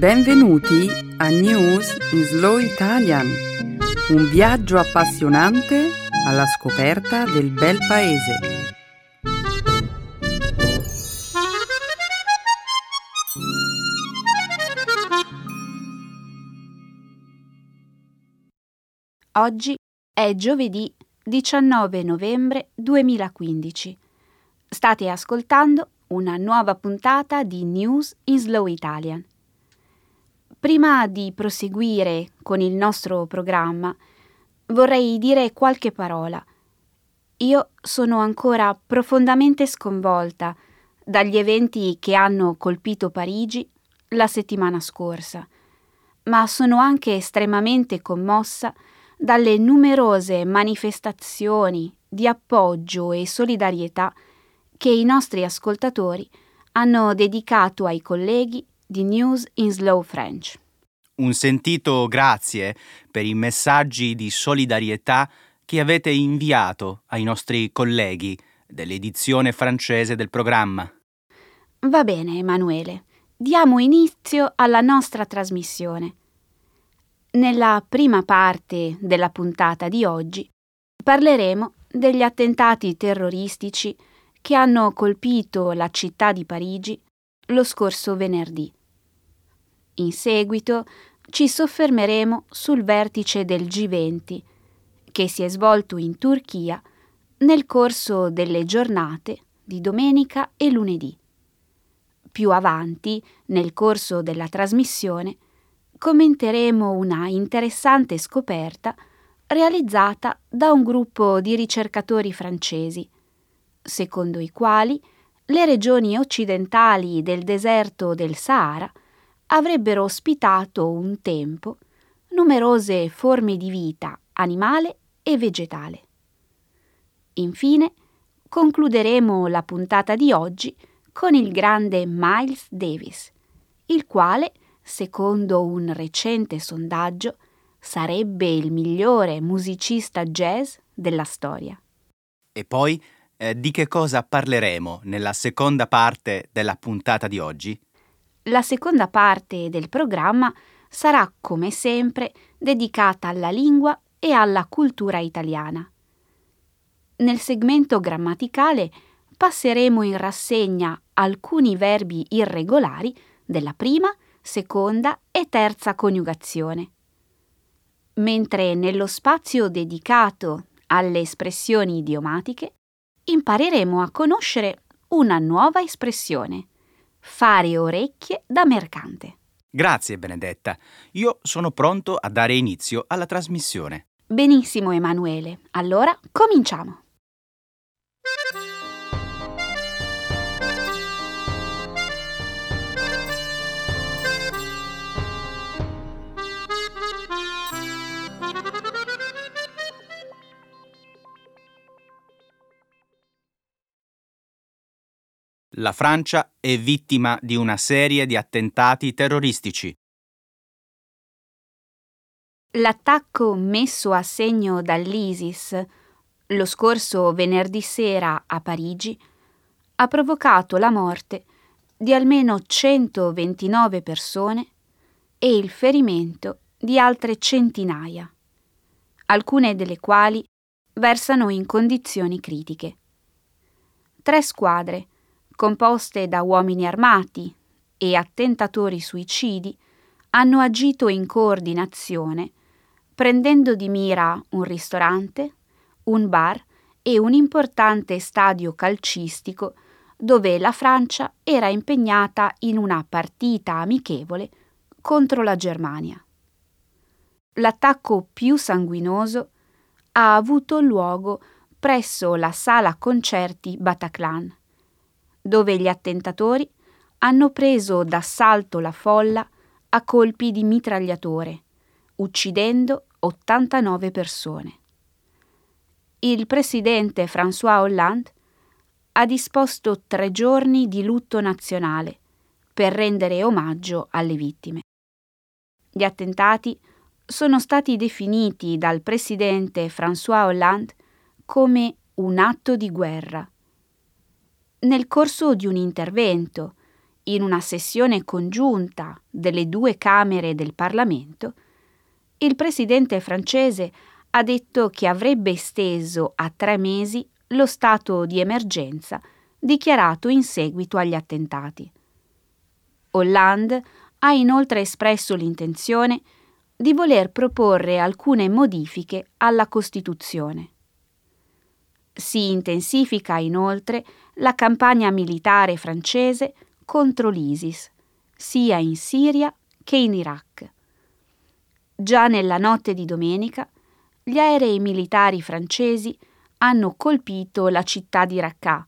Benvenuti a News in Slow Italian, un viaggio appassionante alla scoperta del bel paese. Oggi è giovedì 19 novembre 2015. State ascoltando una nuova puntata di News in Slow Italian. Prima di proseguire con il nostro programma, vorrei dire qualche parola. Io sono ancora profondamente sconvolta dagli eventi che hanno colpito Parigi la settimana scorsa, ma sono anche estremamente commossa dalle numerose manifestazioni di appoggio e solidarietà che i nostri ascoltatori hanno dedicato ai colleghi di News in Slow French. Un sentito grazie per i messaggi di solidarietà che avete inviato ai nostri colleghi dell'edizione francese del programma. Va bene, Emanuele. Diamo inizio alla nostra trasmissione. Nella prima parte della puntata di oggi parleremo degli attentati terroristici che hanno colpito la città di Parigi lo scorso venerdì. In seguito ci soffermeremo sul vertice del G20 che si è svolto in Turchia nel corso delle giornate di domenica e lunedì. Più avanti, nel corso della trasmissione, commenteremo una interessante scoperta realizzata da un gruppo di ricercatori francesi, secondo i quali le regioni occidentali del deserto del Sahara avrebbero ospitato un tempo numerose forme di vita animale e vegetale. Infine, concluderemo la puntata di oggi con il grande Miles Davis, il quale, secondo un recente sondaggio, sarebbe il migliore musicista jazz della storia. E poi, eh, di che cosa parleremo nella seconda parte della puntata di oggi? La seconda parte del programma sarà, come sempre, dedicata alla lingua e alla cultura italiana. Nel segmento grammaticale passeremo in rassegna alcuni verbi irregolari della prima, seconda e terza coniugazione. Mentre nello spazio dedicato alle espressioni idiomatiche impareremo a conoscere una nuova espressione fare orecchie da mercante. Grazie Benedetta, io sono pronto a dare inizio alla trasmissione. Benissimo Emanuele, allora cominciamo. La Francia è vittima di una serie di attentati terroristici. L'attacco messo a segno dall'ISIS lo scorso venerdì sera a Parigi ha provocato la morte di almeno 129 persone e il ferimento di altre centinaia, alcune delle quali versano in condizioni critiche. Tre squadre composte da uomini armati e attentatori suicidi, hanno agito in coordinazione, prendendo di mira un ristorante, un bar e un importante stadio calcistico dove la Francia era impegnata in una partita amichevole contro la Germania. L'attacco più sanguinoso ha avuto luogo presso la sala concerti Bataclan, dove gli attentatori hanno preso d'assalto la folla a colpi di mitragliatore, uccidendo 89 persone. Il presidente François Hollande ha disposto tre giorni di lutto nazionale per rendere omaggio alle vittime. Gli attentati sono stati definiti dal presidente François Hollande come un atto di guerra nel corso di un intervento, in una sessione congiunta delle due Camere del Parlamento, il presidente francese ha detto che avrebbe esteso a tre mesi lo stato di emergenza dichiarato in seguito agli attentati. Hollande ha inoltre espresso l'intenzione di voler proporre alcune modifiche alla Costituzione. Si intensifica inoltre la campagna militare francese contro l'ISIS, sia in Siria che in Iraq. Già nella notte di domenica, gli aerei militari francesi hanno colpito la città di Raqqa,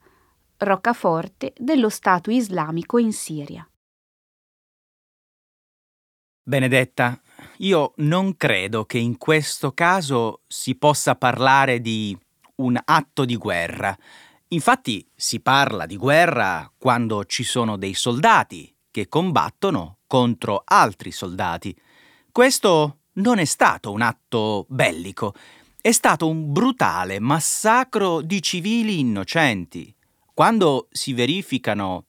roccaforte dello Stato islamico in Siria. Benedetta, io non credo che in questo caso si possa parlare di un atto di guerra. Infatti si parla di guerra quando ci sono dei soldati che combattono contro altri soldati. Questo non è stato un atto bellico, è stato un brutale massacro di civili innocenti. Quando si verificano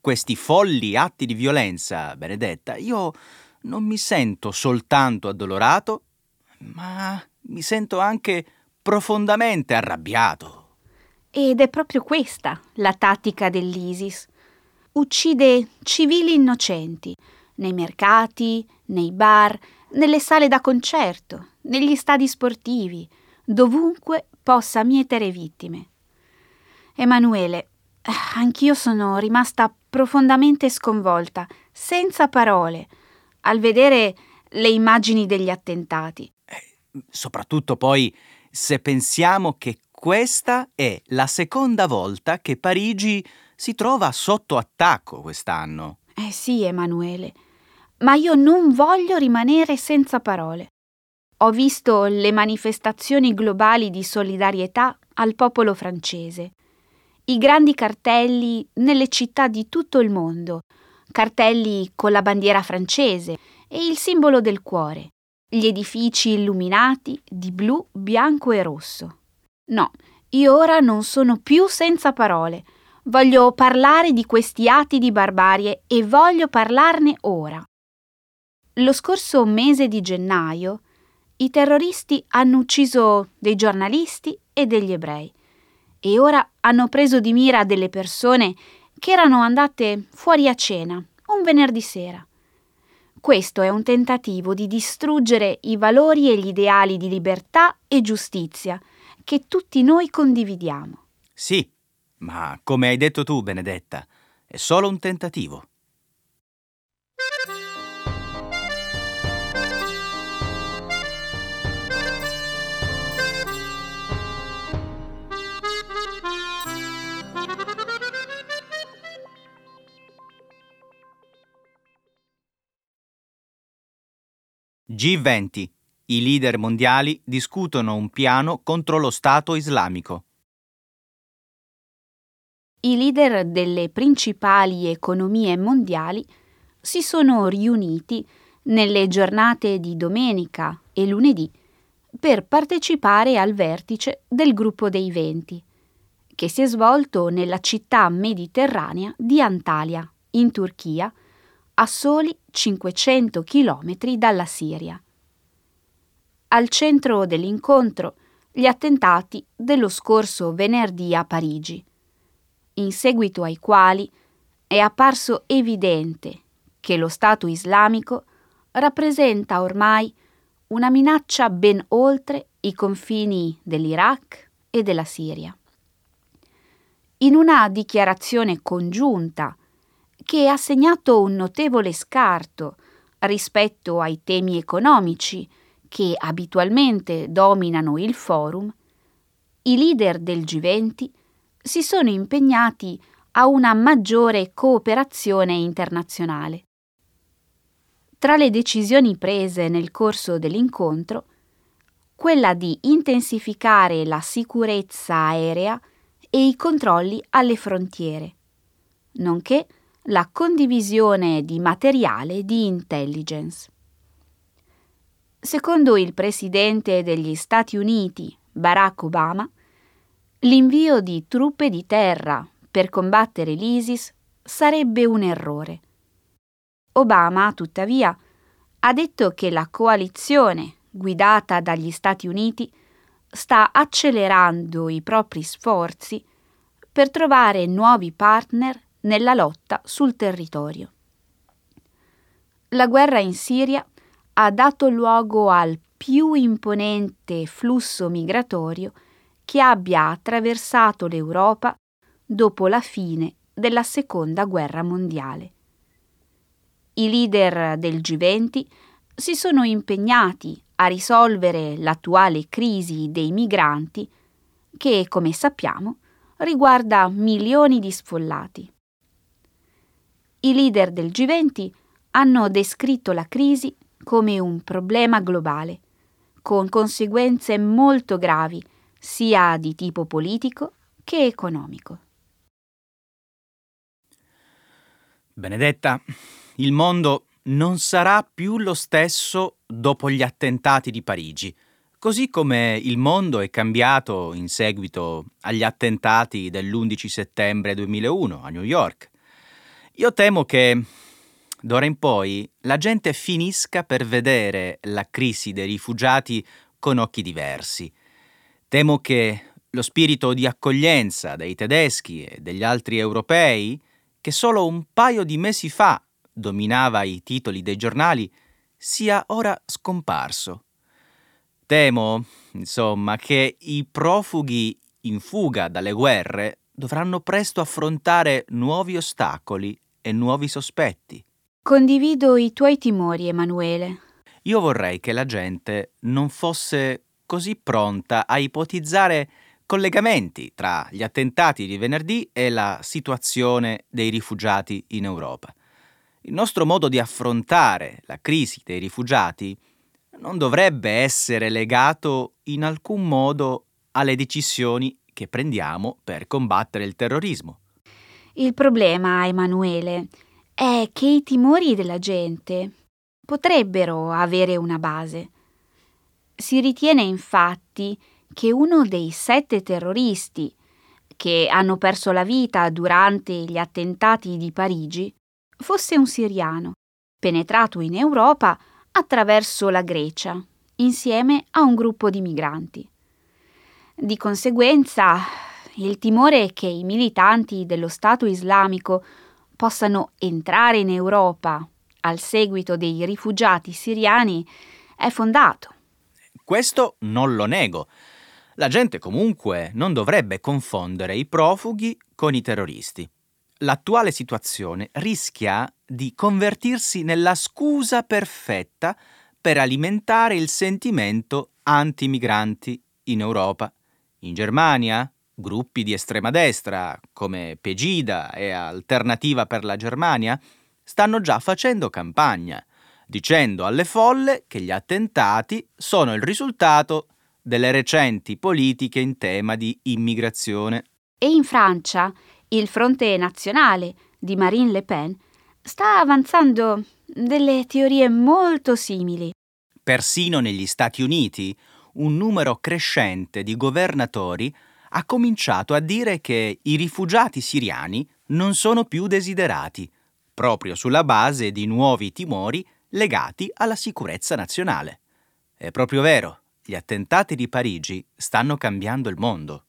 questi folli atti di violenza, Benedetta, io non mi sento soltanto addolorato, ma mi sento anche profondamente arrabbiato. Ed è proprio questa la tattica dell'ISIS. Uccide civili innocenti nei mercati, nei bar, nelle sale da concerto, negli stadi sportivi, dovunque possa mietere vittime. Emanuele, anch'io sono rimasta profondamente sconvolta, senza parole, al vedere le immagini degli attentati. Eh, soprattutto poi se pensiamo che questa è la seconda volta che Parigi si trova sotto attacco quest'anno. Eh sì, Emanuele, ma io non voglio rimanere senza parole. Ho visto le manifestazioni globali di solidarietà al popolo francese, i grandi cartelli nelle città di tutto il mondo, cartelli con la bandiera francese e il simbolo del cuore, gli edifici illuminati di blu, bianco e rosso. No, io ora non sono più senza parole. Voglio parlare di questi atti di barbarie e voglio parlarne ora. Lo scorso mese di gennaio i terroristi hanno ucciso dei giornalisti e degli ebrei e ora hanno preso di mira delle persone che erano andate fuori a cena un venerdì sera. Questo è un tentativo di distruggere i valori e gli ideali di libertà e giustizia che tutti noi condividiamo. Sì, ma come hai detto tu, Benedetta, è solo un tentativo. G20. I leader mondiali discutono un piano contro lo Stato islamico. I leader delle principali economie mondiali si sono riuniti nelle giornate di domenica e lunedì per partecipare al vertice del gruppo dei venti, che si è svolto nella città mediterranea di Antalya, in Turchia, a soli 500 chilometri dalla Siria. Al centro dell'incontro gli attentati dello scorso venerdì a Parigi, in seguito ai quali è apparso evidente che lo Stato islamico rappresenta ormai una minaccia ben oltre i confini dell'Iraq e della Siria. In una dichiarazione congiunta che ha segnato un notevole scarto rispetto ai temi economici che abitualmente dominano il forum, i leader del G20 si sono impegnati a una maggiore cooperazione internazionale. Tra le decisioni prese nel corso dell'incontro, quella di intensificare la sicurezza aerea e i controlli alle frontiere, nonché la condivisione di materiale di intelligence. Secondo il presidente degli Stati Uniti, Barack Obama, l'invio di truppe di terra per combattere l'ISIS sarebbe un errore. Obama, tuttavia, ha detto che la coalizione guidata dagli Stati Uniti sta accelerando i propri sforzi per trovare nuovi partner nella lotta sul territorio. La guerra in Siria ha dato luogo al più imponente flusso migratorio che abbia attraversato l'Europa dopo la fine della Seconda Guerra Mondiale. I leader del G20 si sono impegnati a risolvere l'attuale crisi dei migranti che, come sappiamo, riguarda milioni di sfollati. I leader del G20 hanno descritto la crisi come un problema globale, con conseguenze molto gravi sia di tipo politico che economico. Benedetta, il mondo non sarà più lo stesso dopo gli attentati di Parigi, così come il mondo è cambiato in seguito agli attentati dell'11 settembre 2001 a New York. Io temo che d'ora in poi la gente finisca per vedere la crisi dei rifugiati con occhi diversi. Temo che lo spirito di accoglienza dei tedeschi e degli altri europei che solo un paio di mesi fa dominava i titoli dei giornali, sia ora scomparso. Temo, insomma, che i profughi in fuga dalle guerre dovranno presto affrontare nuovi ostacoli e nuovi sospetti. Condivido i tuoi timori, Emanuele. Io vorrei che la gente non fosse così pronta a ipotizzare collegamenti tra gli attentati di venerdì e la situazione dei rifugiati in Europa. Il nostro modo di affrontare la crisi dei rifugiati non dovrebbe essere legato in alcun modo alle decisioni che prendiamo per combattere il terrorismo. Il problema, Emanuele, è che i timori della gente potrebbero avere una base. Si ritiene infatti che uno dei sette terroristi che hanno perso la vita durante gli attentati di Parigi fosse un siriano, penetrato in Europa attraverso la Grecia, insieme a un gruppo di migranti. Di conseguenza, il timore che i militanti dello Stato islamico possano entrare in Europa al seguito dei rifugiati siriani è fondato. Questo non lo nego. La gente comunque non dovrebbe confondere i profughi con i terroristi. L'attuale situazione rischia di convertirsi nella scusa perfetta per alimentare il sentimento anti-migranti in Europa. In Germania, gruppi di estrema destra come Pegida e Alternativa per la Germania stanno già facendo campagna, dicendo alle folle che gli attentati sono il risultato delle recenti politiche in tema di immigrazione. E in Francia il Fronte Nazionale di Marine Le Pen sta avanzando delle teorie molto simili. Persino negli Stati Uniti un numero crescente di governatori ha cominciato a dire che i rifugiati siriani non sono più desiderati, proprio sulla base di nuovi timori legati alla sicurezza nazionale. È proprio vero, gli attentati di Parigi stanno cambiando il mondo.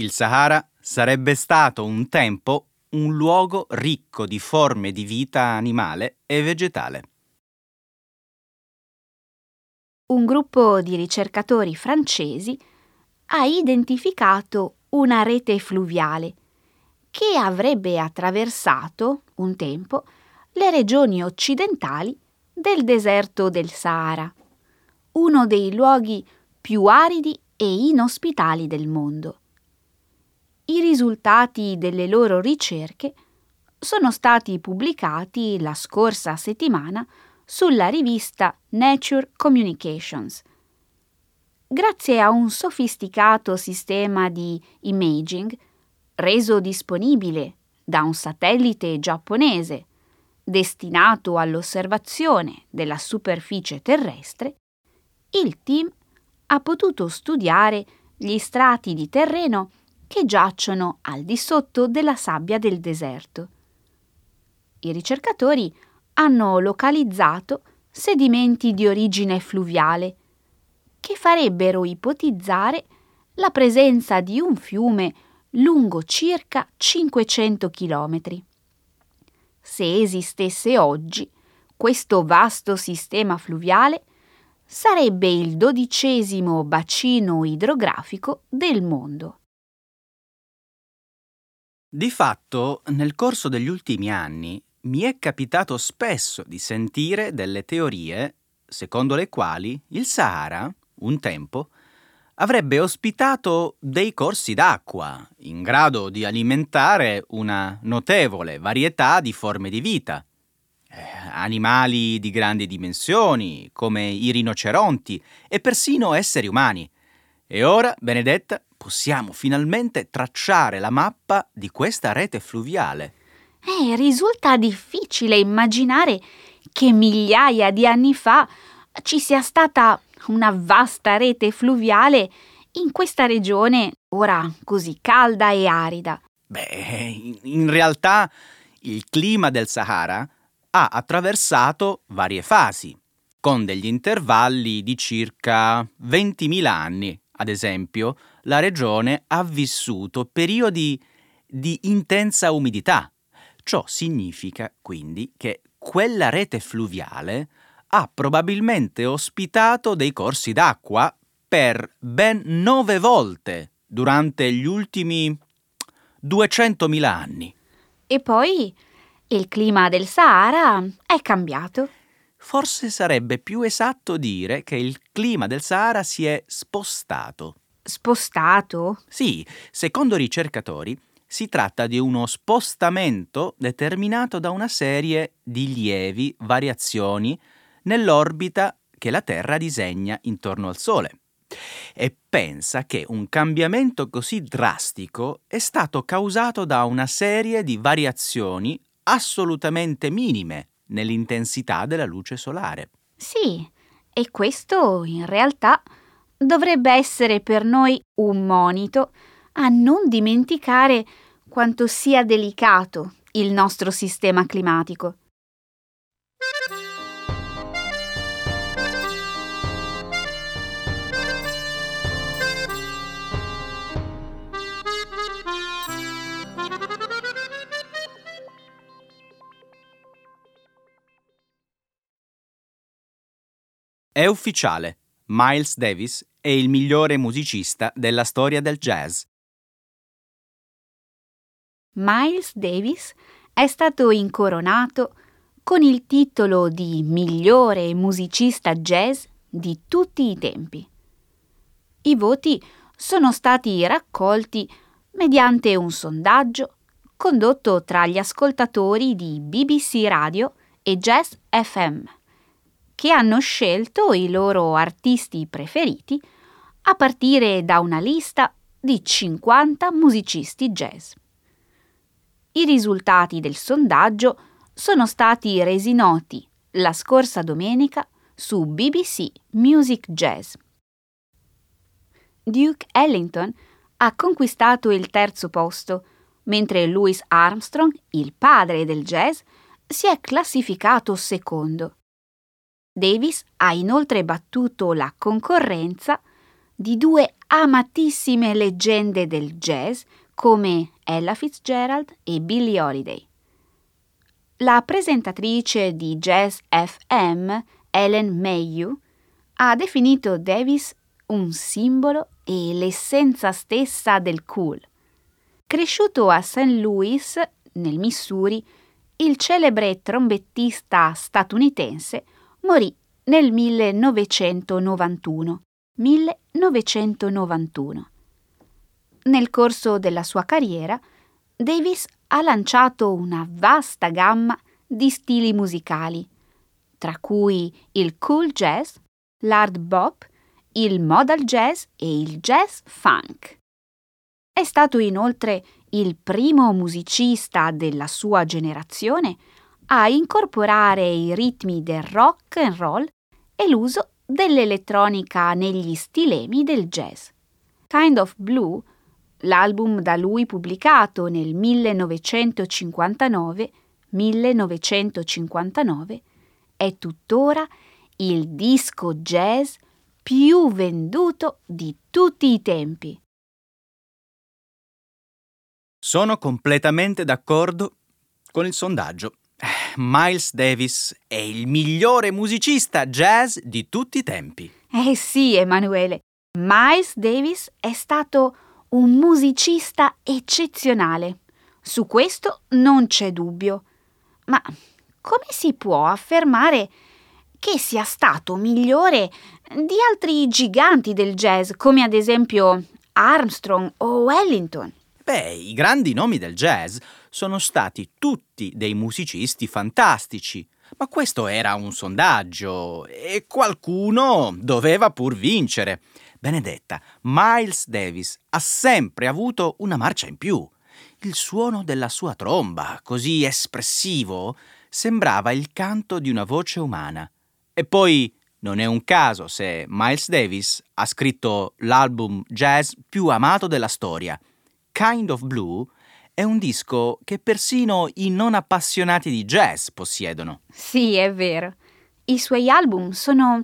Il Sahara sarebbe stato un tempo un luogo ricco di forme di vita animale e vegetale un gruppo di ricercatori francesi ha identificato una rete fluviale che avrebbe attraversato un tempo le regioni occidentali del deserto del Sahara, uno dei luoghi più aridi e inospitali del mondo. I risultati delle loro ricerche sono stati pubblicati la scorsa settimana sulla rivista Nature Communications. grazie a un sofisticato sistema di imaging reso disponibile da un satellite giapponese destinato all'osservazione della superficie terrestre, il team ha potuto studiare gli strati di terreno che giacciono al di sotto della sabbia del deserto. I ricercatori hanno localizzato sedimenti di origine fluviale che farebbero ipotizzare la presenza di un fiume lungo circa 500 chilometri. Se esistesse oggi, questo vasto sistema fluviale sarebbe il dodicesimo bacino idrografico del mondo. Di fatto, nel corso degli ultimi anni mi è capitato spesso di sentire delle teorie secondo le quali il Sahara, un tempo, avrebbe ospitato dei corsi d'acqua in grado di alimentare una notevole varietà di forme di vita. Eh, animali di grandi dimensioni, come i rinoceronti, e persino esseri umani. E ora, Benedetta, possiamo finalmente tracciare la mappa di questa rete fluviale. Eh, risulta difficile immaginare che migliaia di anni fa ci sia stata una vasta rete fluviale in questa regione ora così calda e arida. Beh, in realtà il clima del Sahara ha attraversato varie fasi, con degli intervalli di circa 20.000 anni. Ad esempio, la regione ha vissuto periodi di intensa umidità. Ciò significa quindi che quella rete fluviale ha probabilmente ospitato dei corsi d'acqua per ben nove volte durante gli ultimi 200.000 anni. E poi il clima del Sahara è cambiato. Forse sarebbe più esatto dire che il clima del Sahara si è spostato. Spostato? Sì, secondo ricercatori si tratta di uno spostamento determinato da una serie di lievi variazioni nell'orbita che la Terra disegna intorno al Sole. E pensa che un cambiamento così drastico è stato causato da una serie di variazioni assolutamente minime nell'intensità della luce solare. Sì, e questo in realtà dovrebbe essere per noi un monito a non dimenticare quanto sia delicato il nostro sistema climatico. È ufficiale, Miles Davis è il migliore musicista della storia del jazz. Miles Davis è stato incoronato con il titolo di migliore musicista jazz di tutti i tempi. I voti sono stati raccolti mediante un sondaggio condotto tra gli ascoltatori di BBC Radio e Jazz FM che hanno scelto i loro artisti preferiti a partire da una lista di 50 musicisti jazz. I risultati del sondaggio sono stati resi noti la scorsa domenica su BBC Music Jazz. Duke Ellington ha conquistato il terzo posto, mentre Louis Armstrong, il padre del jazz, si è classificato secondo. Davis ha inoltre battuto la concorrenza di due amatissime leggende del jazz come Ella Fitzgerald e Billie Holiday. La presentatrice di Jazz FM, Ellen Mayhew, ha definito Davis un simbolo e l'essenza stessa del cool. Cresciuto a St. Louis, nel Missouri, il celebre trombettista statunitense morì nel 1991. 1991. Nel corso della sua carriera, Davis ha lanciato una vasta gamma di stili musicali, tra cui il cool jazz, l'hard bop il modal jazz e il jazz funk. È stato inoltre il primo musicista della sua generazione a incorporare i ritmi del rock and roll e l'uso dell'elettronica negli stilemi del jazz. Kind of Blue, l'album da lui pubblicato nel 1959, 1959 è tuttora il disco jazz più venduto di tutti i tempi. Sono completamente d'accordo con il sondaggio. Miles Davis è il migliore musicista jazz di tutti i tempi. Eh sì, Emanuele. Miles Davis è stato un musicista eccezionale. Su questo non c'è dubbio. Ma come si può affermare che sia stato migliore di altri giganti del jazz, come ad esempio Armstrong o Wellington? Beh, i grandi nomi del jazz sono stati tutti dei musicisti fantastici, ma questo era un sondaggio e qualcuno doveva pur vincere. Benedetta, Miles Davis ha sempre avuto una marcia in più. Il suono della sua tromba, così espressivo, sembrava il canto di una voce umana. E poi non è un caso se Miles Davis ha scritto l'album jazz più amato della storia. Kind of Blue è un disco che persino i non appassionati di jazz possiedono. Sì, è vero. I suoi album sono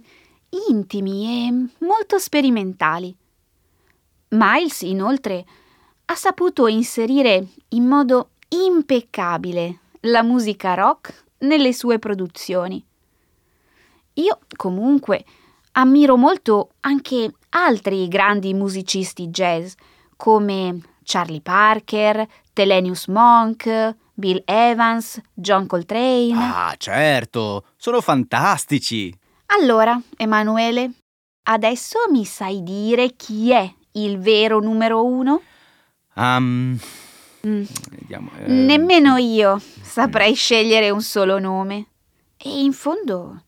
intimi e molto sperimentali. Miles, inoltre, ha saputo inserire in modo impeccabile la musica rock nelle sue produzioni. Io, comunque, ammiro molto anche altri grandi musicisti jazz, come Charlie Parker, Thelonious Monk, Bill Evans, John Coltrane. Ah, certo, sono fantastici. Allora, Emanuele, adesso mi sai dire chi è il vero numero uno? Um, Mm. vediamo, eh, Nemmeno io saprei scegliere un solo nome. E in fondo,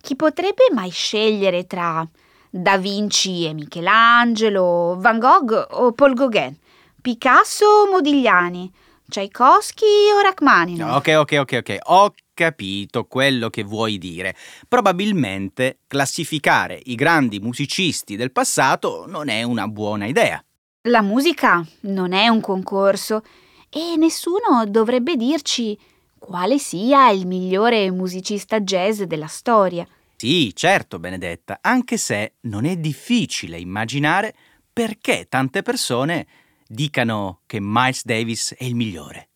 chi potrebbe mai scegliere tra Da Vinci e Michelangelo, Van Gogh o Paul Gauguin, Picasso o Modigliani, Tchaikovsky o Rachmaninoff? Ok, ok, ok, ok. Ho capito quello che vuoi dire. Probabilmente classificare i grandi musicisti del passato non è una buona idea. La musica non è un concorso e nessuno dovrebbe dirci quale sia il migliore musicista jazz della storia. Sì, certo, Benedetta, anche se non è difficile immaginare perché tante persone dicano che Miles Davis è il migliore.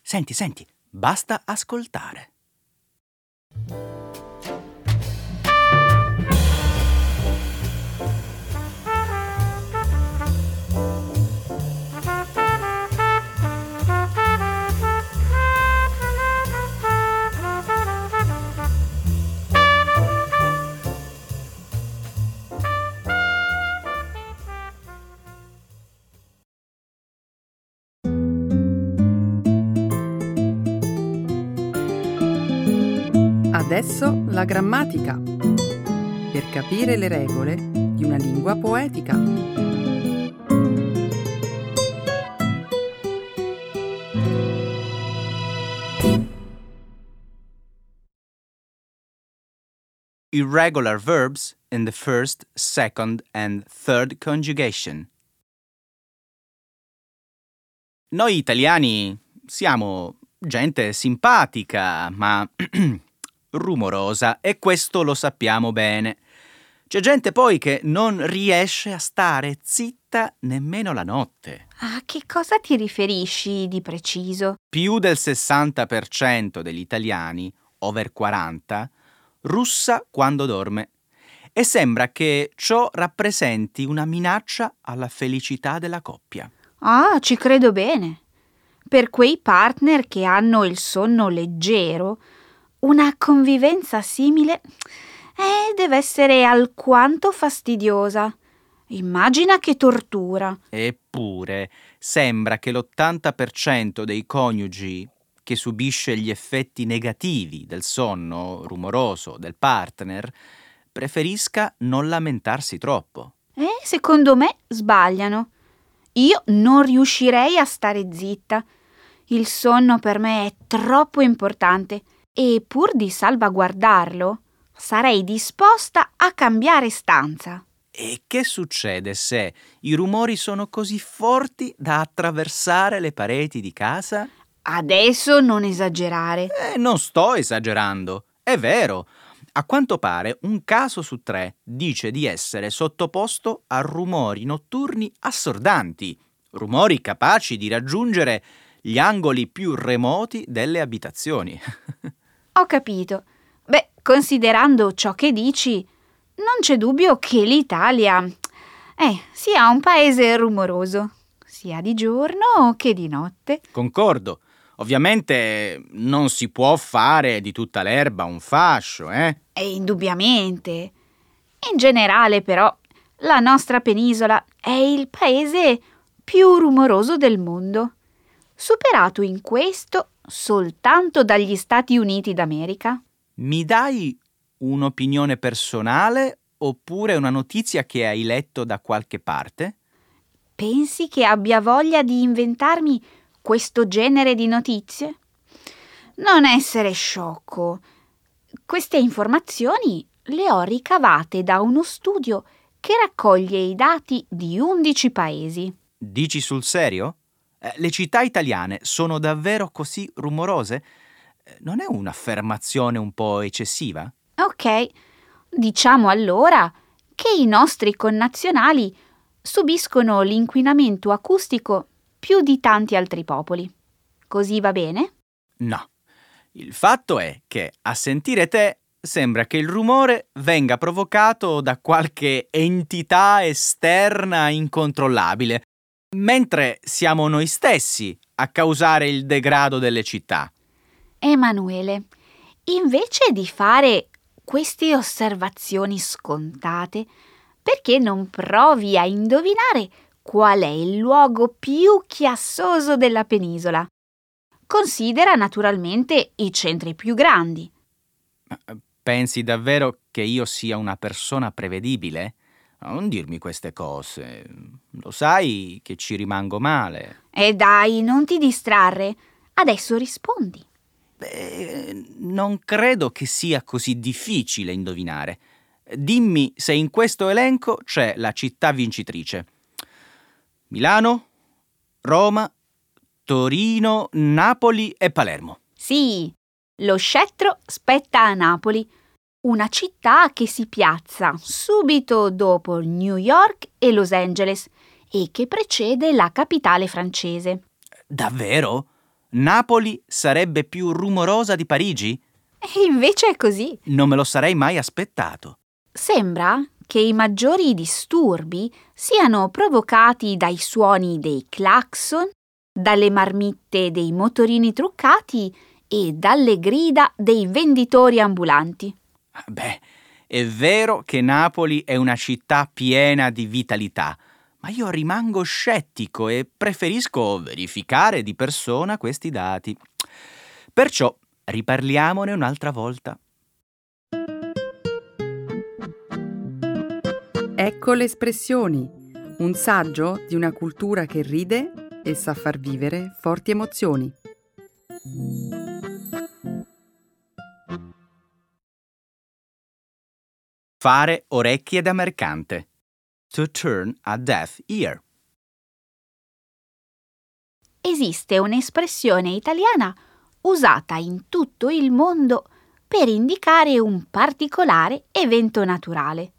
Senti, senti, basta ascoltare. Adesso la grammatica. Per capire le regole di una lingua poetica. Irregular verbs in the first, second and third conjugation. Noi italiani siamo gente simpatica, ma rumorosa e questo lo sappiamo bene. C'è gente poi che non riesce a stare zitta nemmeno la notte. A che cosa ti riferisci di preciso? Più del 60% degli italiani, over 40, russa quando dorme. E sembra che ciò rappresenti una minaccia alla felicità della coppia. Ah, ci credo bene. Per quei partner che hanno il sonno leggero, una convivenza simile eh, deve essere alquanto fastidiosa. Immagina che tortura. Eppure sembra che l'80% dei coniugi che subisce gli effetti negativi del sonno rumoroso del partner preferisca non lamentarsi troppo. E secondo me sbagliano. Io non riuscirei a stare zitta. Il sonno per me è troppo importante e pur di salvaguardarlo, sarei disposta a cambiare stanza. E che succede se i rumori sono così forti da attraversare le pareti di casa? Adesso non esagerare. Eh, non sto esagerando. È vero. A quanto pare un caso su tre dice di essere sottoposto a rumori notturni assordanti, rumori capaci di raggiungere gli angoli più remoti delle abitazioni. Ho capito. Beh, considerando ciò che dici, non c'è dubbio che l'Italia eh, sia un paese rumoroso, sia di giorno che di notte. Concordo. Ovviamente non si può fare di tutta l'erba un fascio, eh? E indubbiamente. In generale, però, la nostra penisola è il paese più rumoroso del mondo, superato in questo soltanto dagli Stati Uniti d'America. Mi dai un'opinione personale oppure una notizia che hai letto da qualche parte? Pensi che abbia voglia di inventarmi questo genere di notizie? Non essere sciocco. Queste informazioni le ho ricavate da uno studio che raccoglie i dati di 11 paesi. Dici sul serio? Eh, le città italiane sono davvero così rumorose? Eh, non è un'affermazione un po' eccessiva? Ok, diciamo allora che i nostri connazionali subiscono l'inquinamento acustico più di tanti altri popoli. Così va bene? No. Il fatto è che a sentire te sembra che il rumore venga provocato da qualche entità esterna incontrollabile, mentre siamo noi stessi a causare il degrado delle città. Emanuele, invece di fare queste osservazioni scontate, perché non provi a indovinare qual è il luogo più chiassoso della penisola? Considera naturalmente i centri più grandi. Eh, pensi davvero che io sia una persona prevedibile? Non dirmi queste cose. Lo sai che ci rimango male. E dai, non ti distrarre. Adesso rispondi. Beh, non credo che sia così difficile indovinare. Dimmi se in questo elenco c'è la città vincitrice. Milano, Roma, Torino, Napoli e Palermo. Sì, lo scettro spetta a Napoli, una città che si piazza subito dopo New York e Los Angeles e che precede la capitale francese. Davvero? Napoli sarebbe più rumorosa di Parigi? E invece è così. Non me lo sarei mai aspettato. Sembra che i maggiori disturbi siano provocati dai suoni dei clacson, dalle marmitte dei motorini truccati e dalle grida dei venditori ambulanti. Beh, è vero che Napoli è una città piena di vitalità, ma io rimango scettico e preferisco verificare di persona questi dati. Perciò riparliamone un'altra volta. Ecco le espressioni, un saggio di una cultura che ride e sa far vivere forti emozioni. Fare orecchie da mercante. To turn a deaf ear. Esiste un'espressione italiana usata in tutto il mondo per indicare un particolare evento naturale.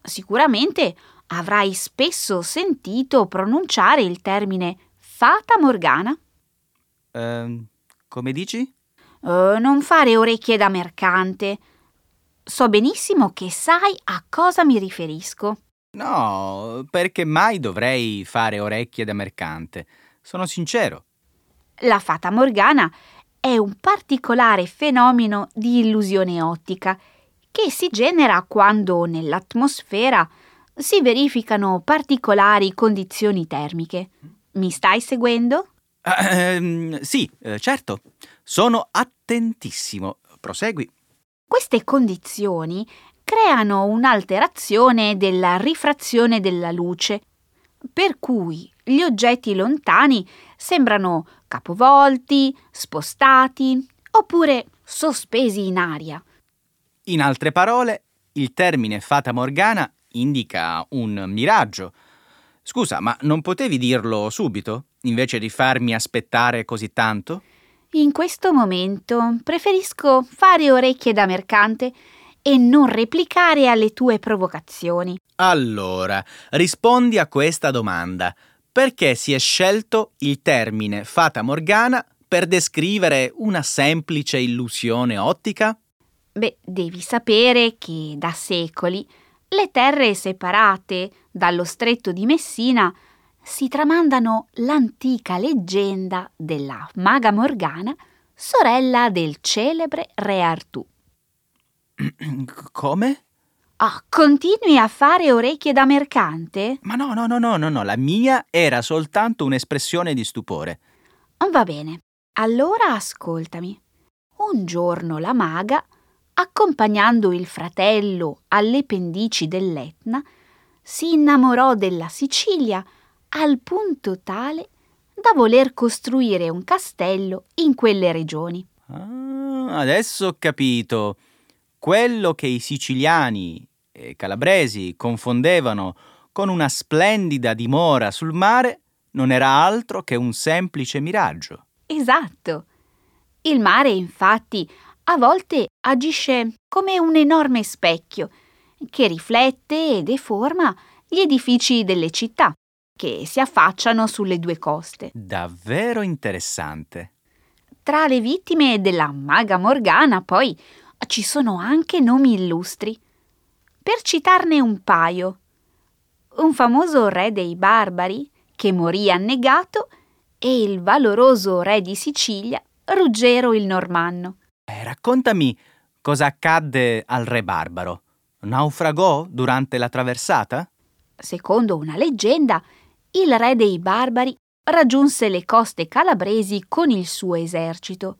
Sicuramente avrai spesso sentito pronunciare il termine fata morgana. Uh, come dici? Uh, non fare orecchie da mercante. So benissimo che sai a cosa mi riferisco. No, perché mai dovrei fare orecchie da mercante? Sono sincero. La fata morgana è un particolare fenomeno di illusione ottica che si genera quando nell'atmosfera si verificano particolari condizioni termiche. Mi stai seguendo? Uh, sì, eh, certo. Sono attentissimo. Prosegui. Queste condizioni creano un'alterazione della rifrazione della luce, per cui gli oggetti lontani sembrano capovolti, spostati oppure sospesi in aria. In altre parole, il termine fata morgana indica un miraggio. Scusa, ma non potevi dirlo subito, invece di farmi aspettare così tanto? In questo momento preferisco fare orecchie da mercante e non replicare alle tue provocazioni. Allora, rispondi a questa domanda. Perché si è scelto il termine fata morgana per descrivere una semplice illusione ottica? Beh, devi sapere che da secoli le terre separate dallo stretto di Messina si tramandano l'antica leggenda della maga Morgana, sorella del celebre re Artù. Come? Ah, continui a fare orecchie da mercante? Ma no, no, no, no, no, no, la mia era soltanto un'espressione di stupore. Va bene, allora ascoltami. Un giorno la maga, accompagnando il fratello alle pendici dell'Etna, si innamorò della Sicilia al punto tale da voler costruire un castello in quelle regioni. Ah, adesso ho capito. Quello che i siciliani e calabresi confondevano con una splendida dimora sul mare non era altro che un semplice miraggio. Esatto. Il mare, infatti, a volte agisce come un enorme specchio che riflette e deforma gli edifici delle città che si affacciano sulle due coste. Davvero interessante. Tra le vittime della maga Morgana, poi, ci sono anche nomi illustri. Per citarne un paio, un famoso re dei barbari che morì annegato e il valoroso re di Sicilia, Ruggero il Normanno. Eh, raccontami cosa accadde al re barbaro. Naufragò durante la traversata? Secondo una leggenda, il re dei barbari raggiunse le coste calabresi con il suo esercito,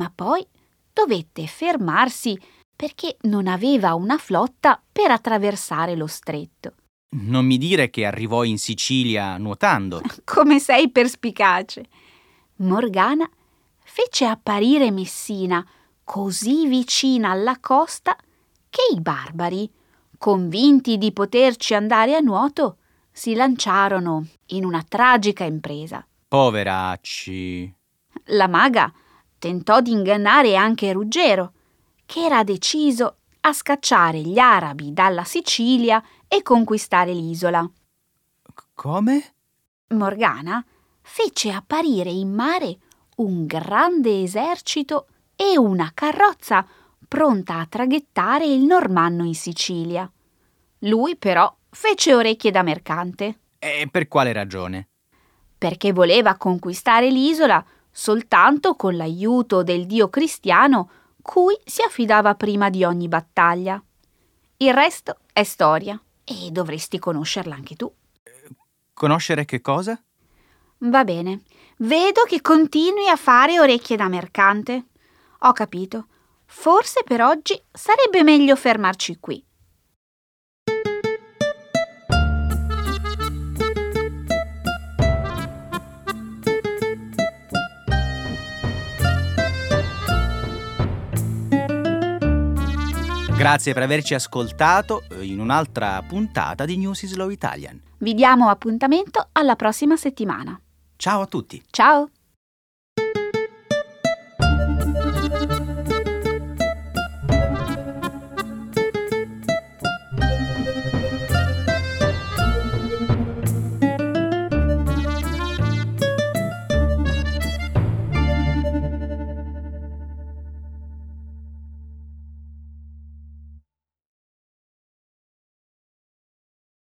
ma poi dovette fermarsi perché non aveva una flotta per attraversare lo stretto. Non mi dire che arrivò in Sicilia nuotando. Come sei perspicace. Morgana fece apparire Messina così vicina alla costa che i barbari, convinti di poterci andare a nuoto, si lanciarono in una tragica impresa. Poveracci. La maga tentò di ingannare anche Ruggero, che era deciso a scacciare gli arabi dalla Sicilia e conquistare l'isola. Come? Morgana fece apparire in mare un grande esercito e una carrozza pronta a traghettare il normanno in Sicilia. Lui però fece orecchie da mercante. E per quale ragione? Perché voleva conquistare l'isola soltanto con l'aiuto del dio cristiano cui si affidava prima di ogni battaglia. Il resto è storia e dovresti conoscerla anche tu. Conoscere che cosa? Va bene, vedo che continui a fare orecchie da mercante. Ho capito. Forse per oggi sarebbe meglio fermarci qui. Grazie per averci ascoltato in un'altra puntata di News Slow Italian. Vi diamo appuntamento alla prossima settimana. Ciao a tutti. Ciao!